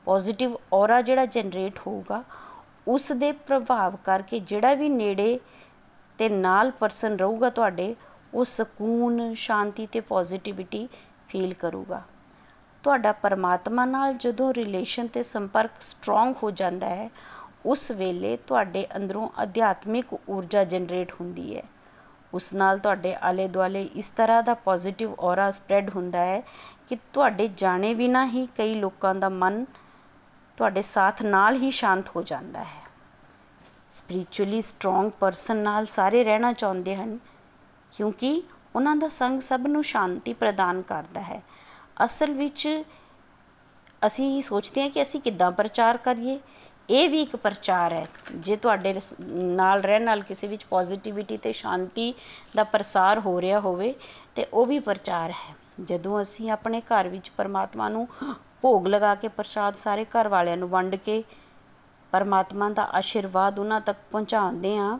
ਪੋਜ਼ਿਟਿਵ ਔਰਾ ਜਿਹੜਾ ਜਨਰੇਟ ਹੋਊਗਾ, ਉਸ ਦੇ ਪ੍ਰਭਾਵ ਕਰਕੇ ਜਿਹੜਾ ਵੀ ਨੇੜੇ ਤੇ ਨਾਲ ਪਰਸਨ ਰਹੂਗਾ ਤੁਹਾਡੇ, ਉਹ ਸਕੂਨ, ਸ਼ਾਂਤੀ ਤੇ ਪੋਜ਼ਿਟਿਵਿਟੀ ਫੀਲ ਕਰੂਗਾ। ਤੁਹਾਡਾ ਪਰਮਾਤਮਾ ਨਾਲ ਜਦੋਂ ਰਿਲੇਸ਼ਨ ਤੇ ਸੰਪਰਕ ਸਟਰੋਂਗ ਹੋ ਜਾਂਦਾ ਹੈ, ਉਸ ਵੇਲੇ ਤੁਹਾਡੇ ਅੰਦਰੋਂ ਅਧਿਆਤਮਿਕ ਊਰਜਾ ਜਨਰੇਟ ਹੁੰਦੀ ਹੈ। ਉਸ ਨਾਲ ਤੁਹਾਡੇ ਆਲੇ ਦੁਆਲੇ ਇਸ ਤਰ੍ਹਾਂ ਦਾ ਪੋਜ਼ਿਟਿਵ ਔਰਾ ਸਪਰੈਡ ਹੁੰਦਾ ਹੈ ਕਿ ਤੁਹਾਡੇ ਜਾਣੇ ਬਿਨਾ ਹੀ ਕਈ ਲੋਕਾਂ ਦਾ ਮਨ ਤੁਹਾਡੇ ਸਾਥ ਨਾਲ ਹੀ ਸ਼ਾਂਤ ਹੋ ਜਾਂਦਾ ਹੈ। ਸਪਿਰਚੁਅਲੀ ਸਟਰੋਂਗ ਪਰਸਨ ਨਾਲ ਸਾਰੇ ਰਹਿਣਾ ਚਾਹੁੰਦੇ ਹਨ, ਕਿਉਂਕਿ ਉਹਨਾਂ ਦਾ ਸੰਗ ਸਭ ਨੂੰ ਸ਼ਾਂਤੀ ਪ੍ਰਦਾਨ ਕਰਦਾ ਹੈ। ਅਸਲ ਵਿੱਚ ਅਸੀਂ ਸੋਚਦੇ ਹਾਂ ਕਿ ਅਸੀਂ ਕਿੱਦਾਂ ਪ੍ਰਚਾਰ ਕਰੀਏ। ਇਹ ਵੀ ਇੱਕ ਪ੍ਰਚਾਰ ਹੈ। ਜੇ ਤੁਹਾਡੇ ਨਾਲ ਰਹਿਣ ਨਾਲ ਕਿਸੇ ਵਿੱਚ ਪੋਜ਼ਿਟਿਵਿਟੀ ਤੇ ਸ਼ਾਂਤੀ ਦਾ ਪ੍ਰਸਾਰ ਹੋ ਰਿਹਾ ਹੋਵੇ, ਤੇ ਉਹ ਵੀ ਪ੍ਰਚਾਰ ਹੈ। ਜਦੋਂ ਅਸੀਂ ਆਪਣੇ ਘਰ ਵਿੱਚ ਪਰਮਾਤਮਾ ਨੂੰ ਭੋਗ ਲਗਾ ਕੇ ਪ੍ਰਸ਼ਾਦ ਸਾਰੇ ਘਰ ਵਾਲਿਆਂ ਨੂੰ ਵੰਡ ਕੇ ਪਰਮਾਤਮਾ ਦਾ ਆਸ਼ੀਰਵਾਦ ਉਹਨਾਂ ਤੱਕ ਪਹੁੰਚਾਉਂਦੇ ਆ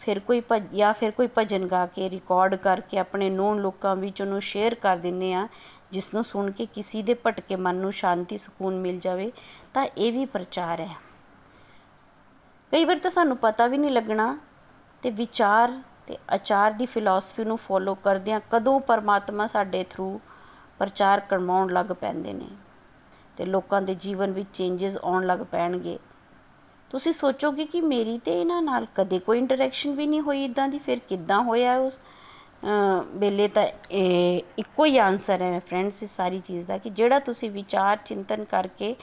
ਫਿਰ ਕੋਈ ਭਜ, ਜਾਂ ਫਿਰ ਕੋਈ ਭਜਨ ਗਾ ਕੇ ਰਿਕਾਰਡ ਕਰਕੇ ਆਪਣੇ ਨੋਨ ਲੋਕਾਂ ਵਿੱਚ ਉਹਨੂੰ ਸ਼ੇਅਰ ਕਰ ਦਿੰਨੇ ਆ ਜਿਸ ਨੂੰ ਸੁਣ ਕੇ ਕਿਸੇ ਦੇ ਭਟਕੇ ਮਨ ਨੂੰ ਸ਼ਾਂਤੀ, ਸਕੂਨ ਮਿਲ ਜਾਵੇ, ਤਾਂ ਇਹ ਵੀ ਪ੍ਰਚਾਰ ਹੈ। ਕਈ ਵਾਰ ਤਾਂ ਸਾਨੂੰ ਪਤਾ ਵੀ ਨਹੀਂ ਲੱਗਣਾ ਤੇ ਵਿਚਾਰ ਤੇ ਆਚਾਰ ਦੀ ਫਿਲਾਸਫੀ ਨੂੰ ਫੋਲੋ ਕਰਦਿਆਂ ਕਦੋਂ ਪਰਮਾਤਮਾ ਸਾਡੇ ਥਰੂ ਪ੍ਰਚਾਰ ਕਰਵਾਉਣ ਲੱਗ ਪੈਂਦੇ ਨੇ ਤੇ ਲੋਕਾਂ ਦੇ ਜੀਵਨ ਵਿੱਚ ਚੇਂਜਸ ਆਉਣ ਲੱਗ ਪੈਣਗੇ। ਤੁਸੀਂ ਸੋਚੋਗੇ ਕਿ ਮੇਰੀ ਤੇ ਇਹਨਾਂ ਨਾਲ ਕਦੇ ਕੋਈ ਇੰਟਰੈਕਸ਼ਨ ਵੀ ਨਹੀਂ ਹੋਈ ਇਦਾਂ ਦੀ ਫਿਰ ਕਿੱਦਾਂ ਹੋਇਆ ਉਸ ਵੇਲੇ ਤਾਂ, ਇਹ ਇੱਕੋ ਹੀ ਆਨਸਰ ਹੈ ਫਰੈਂਡਸ ਇਸ ਸਾਰੀ ਚੀਜ਼ ਦਾ ਕਿ ਜਿਹੜਾ ਤੁਸੀਂ ਵਿਚਾਰ ਚਿੰਤਨ ਕਰਕੇ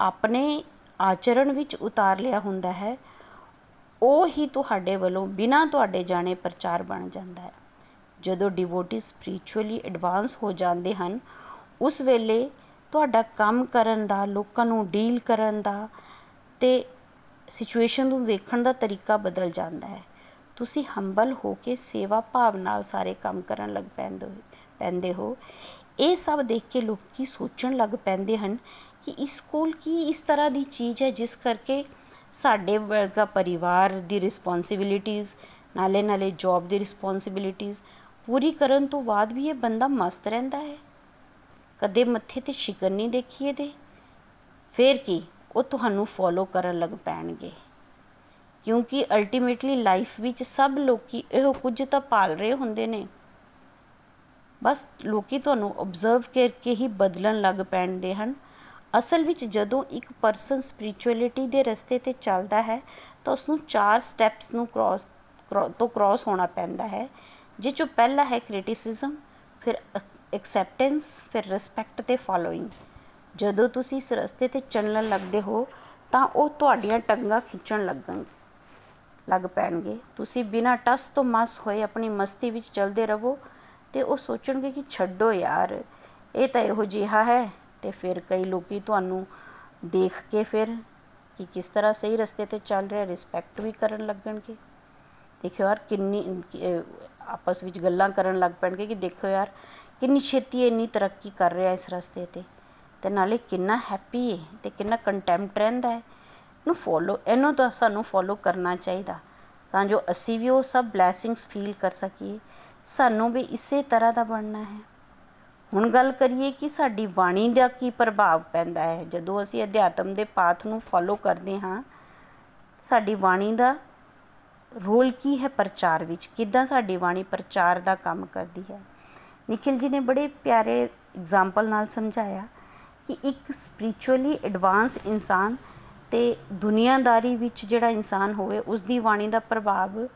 ਆਪਣੇ ਆਚਰਣ ਵਿੱਚ ਉਤਾਰ ਲਿਆ ਹੁੰਦਾ ਹੈ, ਉਹ ਹੀ ਤੁਹਾਡੇ ਵੱਲੋਂ ਬਿਨਾਂ ਤੁਹਾਡੇ ਜਾਣੇ ਪ੍ਰਚਾਰ ਬਣ ਜਾਂਦਾ ਹੈ। ਜਦੋਂ ਡਿਵੋਟੀ ਸਪਿਰਚੁਅਲੀ ਐਡਵਾਂਸ ਹੋ ਜਾਂਦੇ ਹਨ, ਉਸ ਵੇਲੇ ਤੁਹਾਡਾ ਕੰਮ ਕਰਨ ਦਾ, ਲੋਕਾਂ ਨੂੰ ਡੀਲ ਕਰਨ ਦਾ ਤੇ ਸਿਚੁਏਸ਼ਨ ਨੂੰ ਵੇਖਣ ਦਾ ਤਰੀਕਾ ਬਦਲ ਜਾਂਦਾ ਹੈ। ਤੁਸੀਂ ਹੰਬਲ ਹੋ ਕੇ ਸੇਵਾ ਭਾਵ ਨਾਲ ਸਾਰੇ ਕੰਮ ਕਰਨ ਲੱਗ ਪੈਂਦੇ ਹੋ ਪੈਂਦੇ ਹੋ। ਇਹ ਸਭ ਦੇਖ ਕੇ ਲੋਕੀ ਸੋਚਣ ਲੱਗ ਪੈਂਦੇ ਹਨ ਕਿ ਇਸ ਕੋਲ ਕੀ ਇਸ ਤਰ੍ਹਾਂ ਦੀ ਚੀਜ਼ ਹੈ ਜਿਸ ਕਰਕੇ ਸਾਡੇ ਵਰਗਾ ਪਰਿਵਾਰ ਦੀ ਰਿਸਪੌਂਸਿਬਿਲਿਟੀਜ਼ ਨਾਲੇ ਨਾਲੇ ਜੌਬ ਦੀ ਰਿਸਪੌਂਸਿਬਿਲਿਟੀਜ਼ ਪੂਰੀ ਕਰਨ ਤੋਂ ਬਾਅਦ ਵੀ ਇਹ ਬੰਦਾ ਮਸਤ ਰਹਿੰਦਾ ਹੈ। ਕਦੇ ਮੱਥੇ ਤੇ ਸ਼ਿਕਨ ਨਹੀਂ ਦੇਖੀ ਇਹਦੇ ਫੇਰ ਕੀ ਉਹ ਤੁਹਾਨੂੰ ਫੋਲੋ ਕਰਨ ਲੱਗ ਪੈਣਗੇ। ਕਿਉਂਕਿ ਅਲਟੀਮੇਟਲੀ ਲਾਈਫ ਵਿੱਚ ਸਭ ਲੋਕੀ ਇਹੋ ਕੁਝ ਤਾਂ ਪਾਲ ਰਹੇ ਹੁੰਦੇ ਨੇ। ਬਸ ਲੋਕੀ ਤੁਹਾਨੂੰ ਆਬਜ਼ਰਵ ਕਰਕੇ ਹੀ ਬਦਲਣ ਲੱਗ ਪੈਣਦੇ ਹਨ। ਅਸਲ ਵਿੱਚ ਜਦੋਂ ਇੱਕ ਪਰਸਨ ਸਪਿਰਚੁਅਲਿਟੀ ਦੇ ਰਸਤੇ ਤੇ ਚੱਲਦਾ ਹੈ, ਤਾਂ ਉਸ ਨੂੰ ਚਾਰ ਸਟੈਪਸ ਨੂੰ ਕ੍ਰਾਸ ਤੋਂ ਕ੍ਰਾਸ ਹੋਣਾ ਪੈਂਦਾ ਹੈ ਜਿਸ ਚੋਂ ਪਹਿਲਾ ਹੈ ਕ੍ਰਿਟਿਸਿਜ਼ਮ ਫਿਰ ਐਕਸੈਪਟੈਂਸ ਫਿਰ ਰਿਸਪੈਕਟ ਤੇ ਫਾਲੋਇੰਗ ਜਦੋਂ ਤੁਸੀਂ ਇਸ ਰਸਤੇ ਤੇ ਚੱਲਣ ਲੱਗਦੇ ਹੋ, ਤਾਂ ਉਹ ਤੁਹਾਡੀਆਂ ਟੰਗਾਂ ਖਿੱਚਣ ਲੱਗਣ। ਲੱਗ ਪੈਣਗੇ। ਤੁਸੀਂ ਬਿਨਾਂ ਟਸ ਤੋਂ ਮਸ ਹੋਏ ਆਪਣੀ ਮਸਤੀ ਵਿੱਚ ਚੱਲਦੇ ਰਹੋ ਤੇ ਉਹ ਸੋਚਣਗੇ ਕਿ ਛੱਡੋ ਯਾਰ, ਇਹ ਤਾਂ ਇਹੋ ਜਿਹਾ ਹੈ ਤੇ ਫਿਰ ਕਈ ਲੋਕੀ ਤੁਹਾਨੂੰ ਦੇਖ ਕੇ ਫਿਰ ਕਿ ਕਿਸ ਤਰ੍ਹਾਂ ਸਹੀ ਰਸਤੇ ਤੇ ਚੱਲ ਰਿਹਾ ਰਿਸਪੈਕਟ ਵੀ ਕਰਨ ਲੱਗਣਗੇ। ਦੇਖਿਓ ਯਾਰ ਕਿੰਨੀ ਆਪਸ ਵਿੱਚ ਗੱਲਾਂ ਕਰਨ ਲੱਗ ਪੈਣਗੇ ਕਿ ਦੇਖੋ ਯਾਰ ਕਿੰਨੀ ਛੇਤੀ ਇੰਨੀ ਤਰੱਕੀ ਕਰ ਰਿਹਾ ਇਸ ਰਸਤੇ ਤੇ ਤੇ ਨਾਲੇ ਕਿੰਨਾ ਹੈਪੀ ਹੈ ਤੇ ਕਿੰਨਾ ਕੰਟੈਂਪਟ ਰਹਿੰਦਾ ਹੈ। ਨੂੰ ਫੋਲੋ ਇਹਨੂੰ ਤਾਂ ਸਾਨੂੰ ਫੋਲੋ ਕਰਨਾ ਚਾਹੀਦਾ। ਤਾਂ ਜੋ ਅਸੀਂ ਵੀ ਉਹ ਸਭ ਬਲੇਸਿੰਗਸ ਫੀਲ ਕਰ ਸਕੀਏ। ਸਾਨੂੰ ਵੀ ਇਸੇ ਤਰ੍ਹਾਂ ਦਾ ਬਣਨਾ ਹੈ। ਹੁਣ ਗੱਲ ਕਰੀਏ ਕਿ ਸਾਡੀ ਬਾਣੀ ਦਾ ਕੀ ਪ੍ਰਭਾਵ ਪੈਂਦਾ ਹੈ। ਜਦੋਂ ਅਸੀਂ ਅਧਿਆਤਮ ਦੇ ਪਾਥ ਨੂੰ ਫੋਲੋ ਕਰਦੇ ਹਾਂ, ਸਾਡੀ ਬਾਣੀ ਦਾ ਰੋਲ ਕੀ ਹੈ ਪ੍ਰਚਾਰ ਵਿੱਚ? ਕਿੱਦਾਂ ਸਾਡੀ ਬਾਣੀ ਪ੍ਰਚਾਰ ਦਾ ਕੰਮ ਕਰਦੀ ਹੈ? ਨikhil ji ਨੇ ਬੜੇ ਪਿਆਰੇ ਐਗਜ਼ਾਮਪਲ ਨਾਲ ਸਮਝਾਇਆ ਕਿ ਇੱਕ ਸਪਿਰਚੁਅਲੀ ਐਡਵਾਂਸ ਇਨਸਾਨ ਤੇ ਦੁਨੀਆਦਾਰੀ ਵਿੱਚ ਜਿਹੜਾ ਇਨਸਾਨ ਹੋਵੇ ਉਸ ਦੀ ਬਾਣੀ ਦਾ ਪ੍ਰਭਾਵ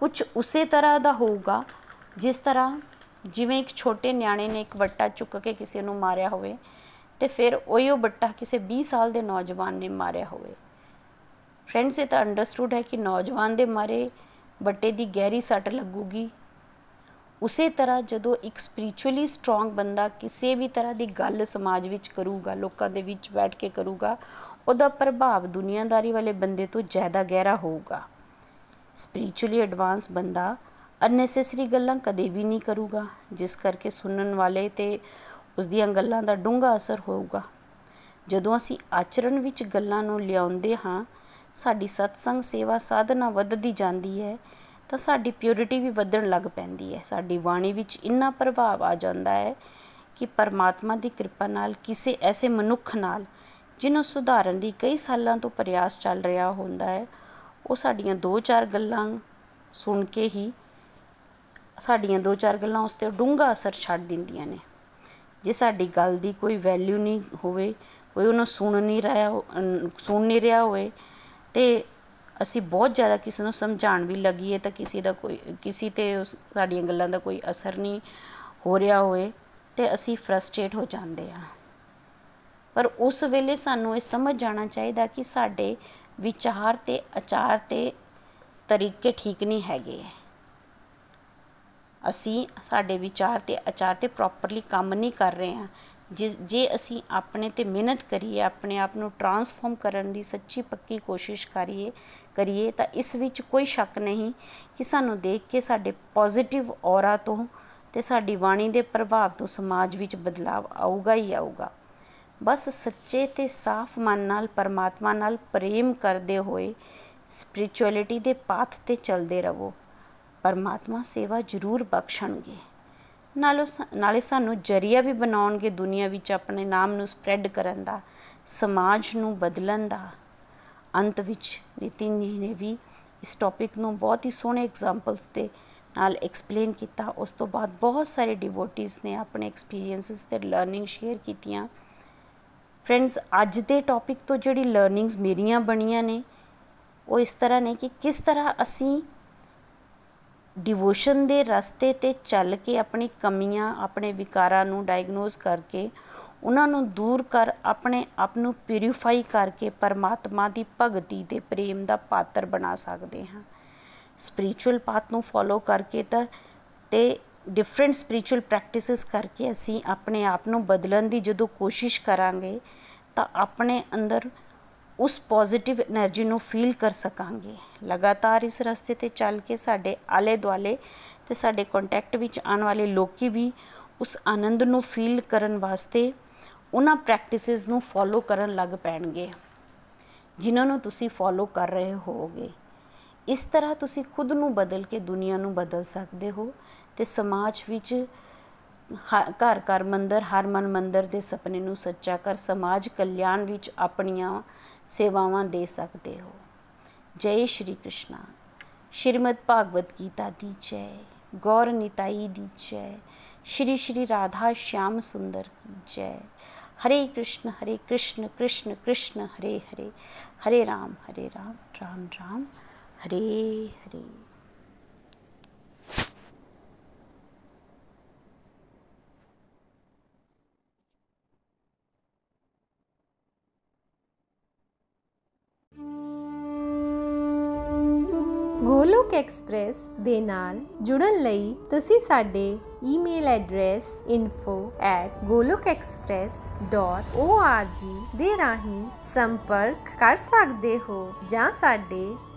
ਕੁਝ ਉਸੇ ਤਰ੍ਹਾਂ ਦਾ ਹੋਊਗਾ, ਜਿਸ ਤਰ੍ਹਾਂ ਜਿਵੇਂ ਇੱਕ ਛੋਟੇ ਨਿਆਣੇ ਨੇ ਇੱਕ ਬੱਟਾ ਚੁੱਕ ਕੇ ਕਿਸੇ ਨੂੰ ਮਾਰਿਆ ਹੋਵੇ ਤੇ ਫਿਰ ਉਹੀ ਉਹ ਬੱਟਾ ਕਿਸੇ 20 ਸਾਲ ਦੇ ਨੌਜਵਾਨ ਨੇ ਮਾਰਿਆ ਹੋਵੇ। ਫਰੈਂਡਸ ਇਹ ਤਾਂ ਅੰਡਰਸਟੂਡ ਹੈ ਕਿ ਨੌਜਵਾਨ ਦੇ ਮਾਰੇ ਬੱਟੇ ਦੀ ਗਹਿਰੀ ਸੱਟ ਲੱਗੂਗੀ। ਉਸੇ ਤਰ੍ਹਾਂ ਜਦੋਂ ਇੱਕ ਸਪਿਰਚੁਅਲੀ ਸਟਰੋਂਗ ਬੰਦਾ ਕਿਸੇ ਵੀ ਤਰ੍ਹਾਂ ਦੀ ਗੱਲ ਸਮਾਜ ਵਿੱਚ ਕਰੂਗਾ, ਲੋਕਾਂ ਦੇ ਵਿੱਚ ਬੈਠ ਕੇ ਕਰੂਗਾ ਉਹਦਾ ਪ੍ਰਭਾਵ ਦੁਨੀਆਦਾਰੀ ਵਾਲੇ ਬੰਦੇ ਤੋਂ ਜ਼ਿਆਦਾ ਗਹਿਰਾ ਹੋਊਗਾ। ਸਪਿਰਚੁਅਲੀ ਐਡਵਾਂਸ ਬੰਦਾ ਅਨਨੈਸੈਸਰੀ ਗੱਲਾਂ ਕਦੇ ਵੀ ਨਹੀਂ ਕਰੂਗਾ, ਜਿਸ ਕਰਕੇ ਸੁਣਨ ਵਾਲੇ ਤੇ ਉਸ ਦੀਆਂ ਗੱਲਾਂ ਦਾ ਡੂੰਘਾ ਅਸਰ ਹੋਊਗਾ। ਜਦੋਂ ਅਸੀਂ ਆਚਰਣ ਵਿੱਚ ਗੱਲਾਂ ਨੂੰ ਲਿਆਉਂਦੇ ਹਾਂ, ਸਾਡੀ ਸਤਸੰਗ ਸੇਵਾ ਸਾਧਨਾ ਵੱਧਦੀ ਜਾਂਦੀ ਹੈ, ਤਾਂ ਸਾਡੀ ਪਿਓਰਿਟੀ ਵੀ ਵਧਣ ਲੱਗ ਪੈਂਦੀ ਹੈ। ਸਾਡੀ ਬਾਣੀ ਵਿੱਚ ਇੰਨਾ ਪ੍ਰਭਾਵ ਆ ਜਾਂਦਾ ਹੈ ਕਿ ਪਰਮਾਤਮਾ ਦੀ ਕਿਰਪਾ ਨਾਲ ਕਿਸੇ ਐਸੇ ਮਨੁੱਖ ਨਾਲ ਜਿਹਨੂੰ ਸੁਧਾਰਨ ਦੀ ਕਈ ਸਾਲਾਂ ਤੋਂ ਪ੍ਰਯਾਸ ਚੱਲ ਰਿਹਾ ਹੁੰਦਾ ਹੈ, ਉਹ ਸਾਡੀਆਂ ਦੋ ਚਾਰ ਗੱਲਾਂ ਸੁਣ ਕੇ ਹੀ ਸਾਡੀਆਂ ਦੋ ਚਾਰ ਗੱਲਾਂ ਉਸ 'ਤੇ ਡੂੰਘਾ ਅਸਰ ਛੱਡ ਦਿੰਦੀਆਂ ਨੇ। ਜੇ ਸਾਡੀ ਗੱਲ ਦੀ ਕੋਈ ਵੈਲਿਊ ਨਹੀਂ ਹੋਵੇ, ਕੋਈ ਉਹਨੂੰ ਸੁਣ ਨਹੀਂ ਰਿਹਾ, ਸੁਣ ਨਹੀਂ ਰਿਹਾ ਹੋਵੇ, ਤੇ ਅਸੀਂ ਬਹੁਤ ਜ਼ਿਆਦਾ ਕਿਸੇ ਨੂੰ ਸਮਝਾਉਣ ਵੀ ਲੱਗੀਏ ਤਾਂ ਕਿਸੇ ਦਾ ਕੋਈ, ਕਿਸੇ 'ਤੇ ਉਸ ਸਾਡੀਆਂ ਗੱਲਾਂ ਦਾ ਕੋਈ ਅਸਰ ਨਹੀਂ ਹੋ ਰਿਹਾ ਹੋਵੇ, ਤੇ ਅਸੀਂ ਫਰਸਟ੍ਰੇਟ ਹੋ ਜਾਂਦੇ ਹਾਂ। ਪਰ ਉਸ ਵੇਲੇ ਸਾਨੂੰ ਇਹ ਸਮਝ ਜਾਣਾ ਚਾਹੀਦਾ ਕਿ ਸਾਡੇ ਵਿਚਾਰ ਤੇ ਆਚਾਰ ਤੇ ਤਰੀਕੇ ਠੀਕ ਨਹੀਂ ਹੈਗੇ। ਅਸੀਂ ਸਾਡੇ ਵਿਚਾਰ ਤੇ ਆਚਾਰ ਤੇ ਪ੍ਰੋਪਰਲੀ ਕੰਮ ਨਹੀਂ ਕਰ ਰਹੇ ਹਾਂ। ਜਿਸ, ਜੇ ਅਸੀਂ ਆਪਣੇ ਤੇ ਮਿਹਨਤ ਕਰੀਏ, ਆਪਣੇ ਆਪ ਨੂੰ ਟਰਾਂਸਫਾਰਮ ਕਰਨ ਦੀ ਸੱਚੀ ਪੱਕੀ ਕੋਸ਼ਿਸ਼ ਕਰੀਏ ਕਰੀਏ, ਤਾਂ ਇਸ ਵਿੱਚ ਕੋਈ ਸ਼ੱਕ ਨਹੀਂ ਕਿ ਸਾਨੂੰ ਦੇਖ ਕੇ ਸਾਡੇ ਪੋਜ਼ਿਟਿਵ ਔਰਾ ਤੋਂ ਤੇ ਸਾਡੀ ਬਾਣੀ ਦੇ ਪ੍ਰਭਾਵ ਤੋਂ ਸਮਾਜ ਵਿੱਚ ਬਦਲਾਵ ਆਊਗਾ ਹੀ ਆਊਗਾ। ਬਸ ਸੱਚੇ ਤੇ ਸਾਫ਼ ਮਨ ਨਾਲ, ਪਰਮਾਤਮਾ ਨਾਲ ਪ੍ਰੇਮ ਕਰਦੇ ਹੋਏ ਸਪਿਰਚੁਅਲਿਟੀ ਦੇ ਪਾਥ ਤੇ ਚੱਲਦੇ ਰਹੋ। ਪਰਮਾਤਮਾ ਸੇਵਾ ਜ਼ਰੂਰ ਬਖਸ਼ਣਗੇ। ਨਾਲੇ ਨਾਲੇ ਸਾਨੂੰ ਜਰੀਆ ਵੀ ਬਣਾਉਣਗੇ ਦੁਨੀਆ ਵਿੱਚ ਆਪਣੇ ਨਾਮ ਨੂੰ ਸਪਰੈਡ ਕਰਨ ਦਾ, ਸਮਾਜ ਨੂੰ ਬਦਲਣ ਦਾ। ਅੰਤ ਵਿੱਚ ਨਿਤਿਨ ਜੀ ਨੇ ਵੀ ਇਸ ਟੌਪਿਕ ਨੂੰ ਬਹੁਤ ਹੀ ਸੋਹਣੇ ਐਗਜ਼ਾਮਪਲਸ ਦੇ ਨਾਲ ਐਕਸਪਲੇਨ ਕੀਤਾ। ਉਸ ਤੋਂ ਬਾਅਦ ਬਹੁਤ ਸਾਰੇ ਡਿਵੋਟੀਜ਼ ਨੇ ਆਪਣੇ ਐਕਸਪੀਰੀਐਂਸਸ ਤੇ ਲਰਨਿੰਗ ਸ਼ੇਅਰ ਕੀਤੀਆਂ। ਫਰੈਂਡਸ ਅੱਜ ਦੇ ਟੌਪਿਕ ਤੋਂ ਜਿਹੜੀ ਲਰਨਿੰਗਸ ਮੇਰੀਆਂ ਬਣੀਆਂ ਨੇ, ਉਹ ਇਸ ਤਰ੍ਹਾਂ ਨੇ ਕਿ ਕਿਸ ਤਰ੍ਹਾਂ ਅਸੀਂ ਡਿਵੋਸ਼ਨ ਦੇ ਰਸਤੇ ਤੇ ਚੱਲ ਕੇ ਆਪਣੀ ਕਮੀਆਂ, ਆਪਣੇ ਵਿਕਾਰਾਂ ਨੂੰ ਡਾਇਗਨੋਸ ਕਰਕੇ, ਉਹਨਾਂ ਨੂੰ ਦੂਰ ਕਰ, ਆਪਣੇ ਆਪ ਨੂੰ ਪਿਊਰੀਫਾਈ ਕਰਕੇ ਪਰਮਾਤਮਾ ਦੀ ਭਗਤੀ ਤੇ ਪ੍ਰੇਮ ਦਾ ਪਾਤਰ ਬਣਾ ਸਕਦੇ ਹਾਂ। ਸਪਿਰਚੁਅਲ ਪਾਥ ਨੂੰ ਫੋਲੋ ਕਰਕੇ ਤਾਂ ਤੇ ਡਿਫਰੈਂਟ ਸਪਿਰਚੁਅਲ ਪ੍ਰੈਕਟਿਸਸ ਕਰਕੇ ਅਸੀਂ ਆਪਣੇ ਆਪ ਨੂੰ ਬਦਲਣ ਦੀ ਜਦੋਂ ਕੋਸ਼ਿਸ਼ ਕਰਾਂਗੇ, ਤਾਂ ਆਪਣੇ ਅੰਦਰ ਉਸ ਪੋਜ਼ਿਟਿਵ એનર્ਜੀ ਨੂੰ ਫੀਲ ਕਰ ਸਕਾਂਗੇ। ਲਗਾਤਾਰ ਇਸ ਰਸਤੇ ਤੇ ਚੱਲ ਕੇ ਸਾਡੇ ਆਲੇ ਦੁਆਲੇ ਤੇ ਸਾਡੇ ਕੰਟੈਕਟ ਵਿੱਚ ਆਉਣ ਵਾਲੇ ਲੋਕੀ ਵੀ ਉਸ ਆਨੰਦ ਨੂੰ ਫੀਲ ਕਰਨ ਵਾਸਤੇ ਉਹਨਾਂ ਪ੍ਰੈਕਟਿਸਸ ਨੂੰ ਫੋਲੋ ਕਰਨ ਲੱਗ ਪੈਣਗੇ, ਜਿਨ੍ਹਾਂ ਨੂੰ ਤੁਸੀਂ ਫੋਲੋ ਕਰ ਰਹੇ ਹੋਵੋਗੇ। ਇਸ ਤਰ੍ਹਾਂ ਤੁਸੀਂ ਖੁਦ ਨੂੰ ਬਦਲ ਕੇ ਦੁਨੀਆ ਨੂੰ ਬਦਲ ਸਕਦੇ ਹੋ ਤੇ ਸਮਾਜ ਵਿੱਚ ਘਰ ਘਰ ਮੰਦਰ, ਹਰ ਮਨ ਮੰਦਰ ਦੇ ਸੁਪਨੇ ਨੂੰ ਸੱਚਾ ਕਰ ਸਮਾਜ ਕਲਿਆਣ ਵਿੱਚ ਆਪਣੀਆਂ ਸੇਵਾਵਾਂ ਦੇ ਸਕਦੇ ਹੋ। ਜੈ ਸ਼੍ਰੀ ਕ੍ਰਿਸ਼ਨਾ। ਸ਼੍ਰੀਮਦ ਭਾਗਵਤ ਗੀਤਾ ਦੀ ਜੈ। ਗੌਰ ਨਿਤਾਈ ਦੀ ਜੈ। ਸ਼੍ਰੀ ਸ਼੍ਰੀ ਰਾਧਾ ਸ਼ਾਮ ਸੁੰਦਰ ਕੀ ਜੈ। ਹਰੇ ਕ੍ਰਿਸ਼ਨ ਹਰੇ ਕ੍ਰਿਸ਼ਨ ਕ੍ਰਿਸ਼ਨ ਕ੍ਰਿਸ਼ਨ, ਹਰੇ ਹਰੇ। ਹਰੇ ਰਾਮ ਹਰੇ ਰਾਮ ਰਾਮ ਰਾਮ। ਹਰੇ ਹਰੇ। ਗੋਲੋਕ ਐਕਸਪ੍ਰੈਸ ਦੇ ਨਾਲ ਜੁੜਨ ਲਈ ਤੁਸੀਂ ਸਾਡੇ ਈਮੇਲ ਐਡਰੈਸ info@golokexpress.org ਦੇ ਰਾਹੀਂ ਸੰਪਰਕ ਕਰ ਸਕਦੇ ਹੋ ਜਾਂ ਸਾਡੇ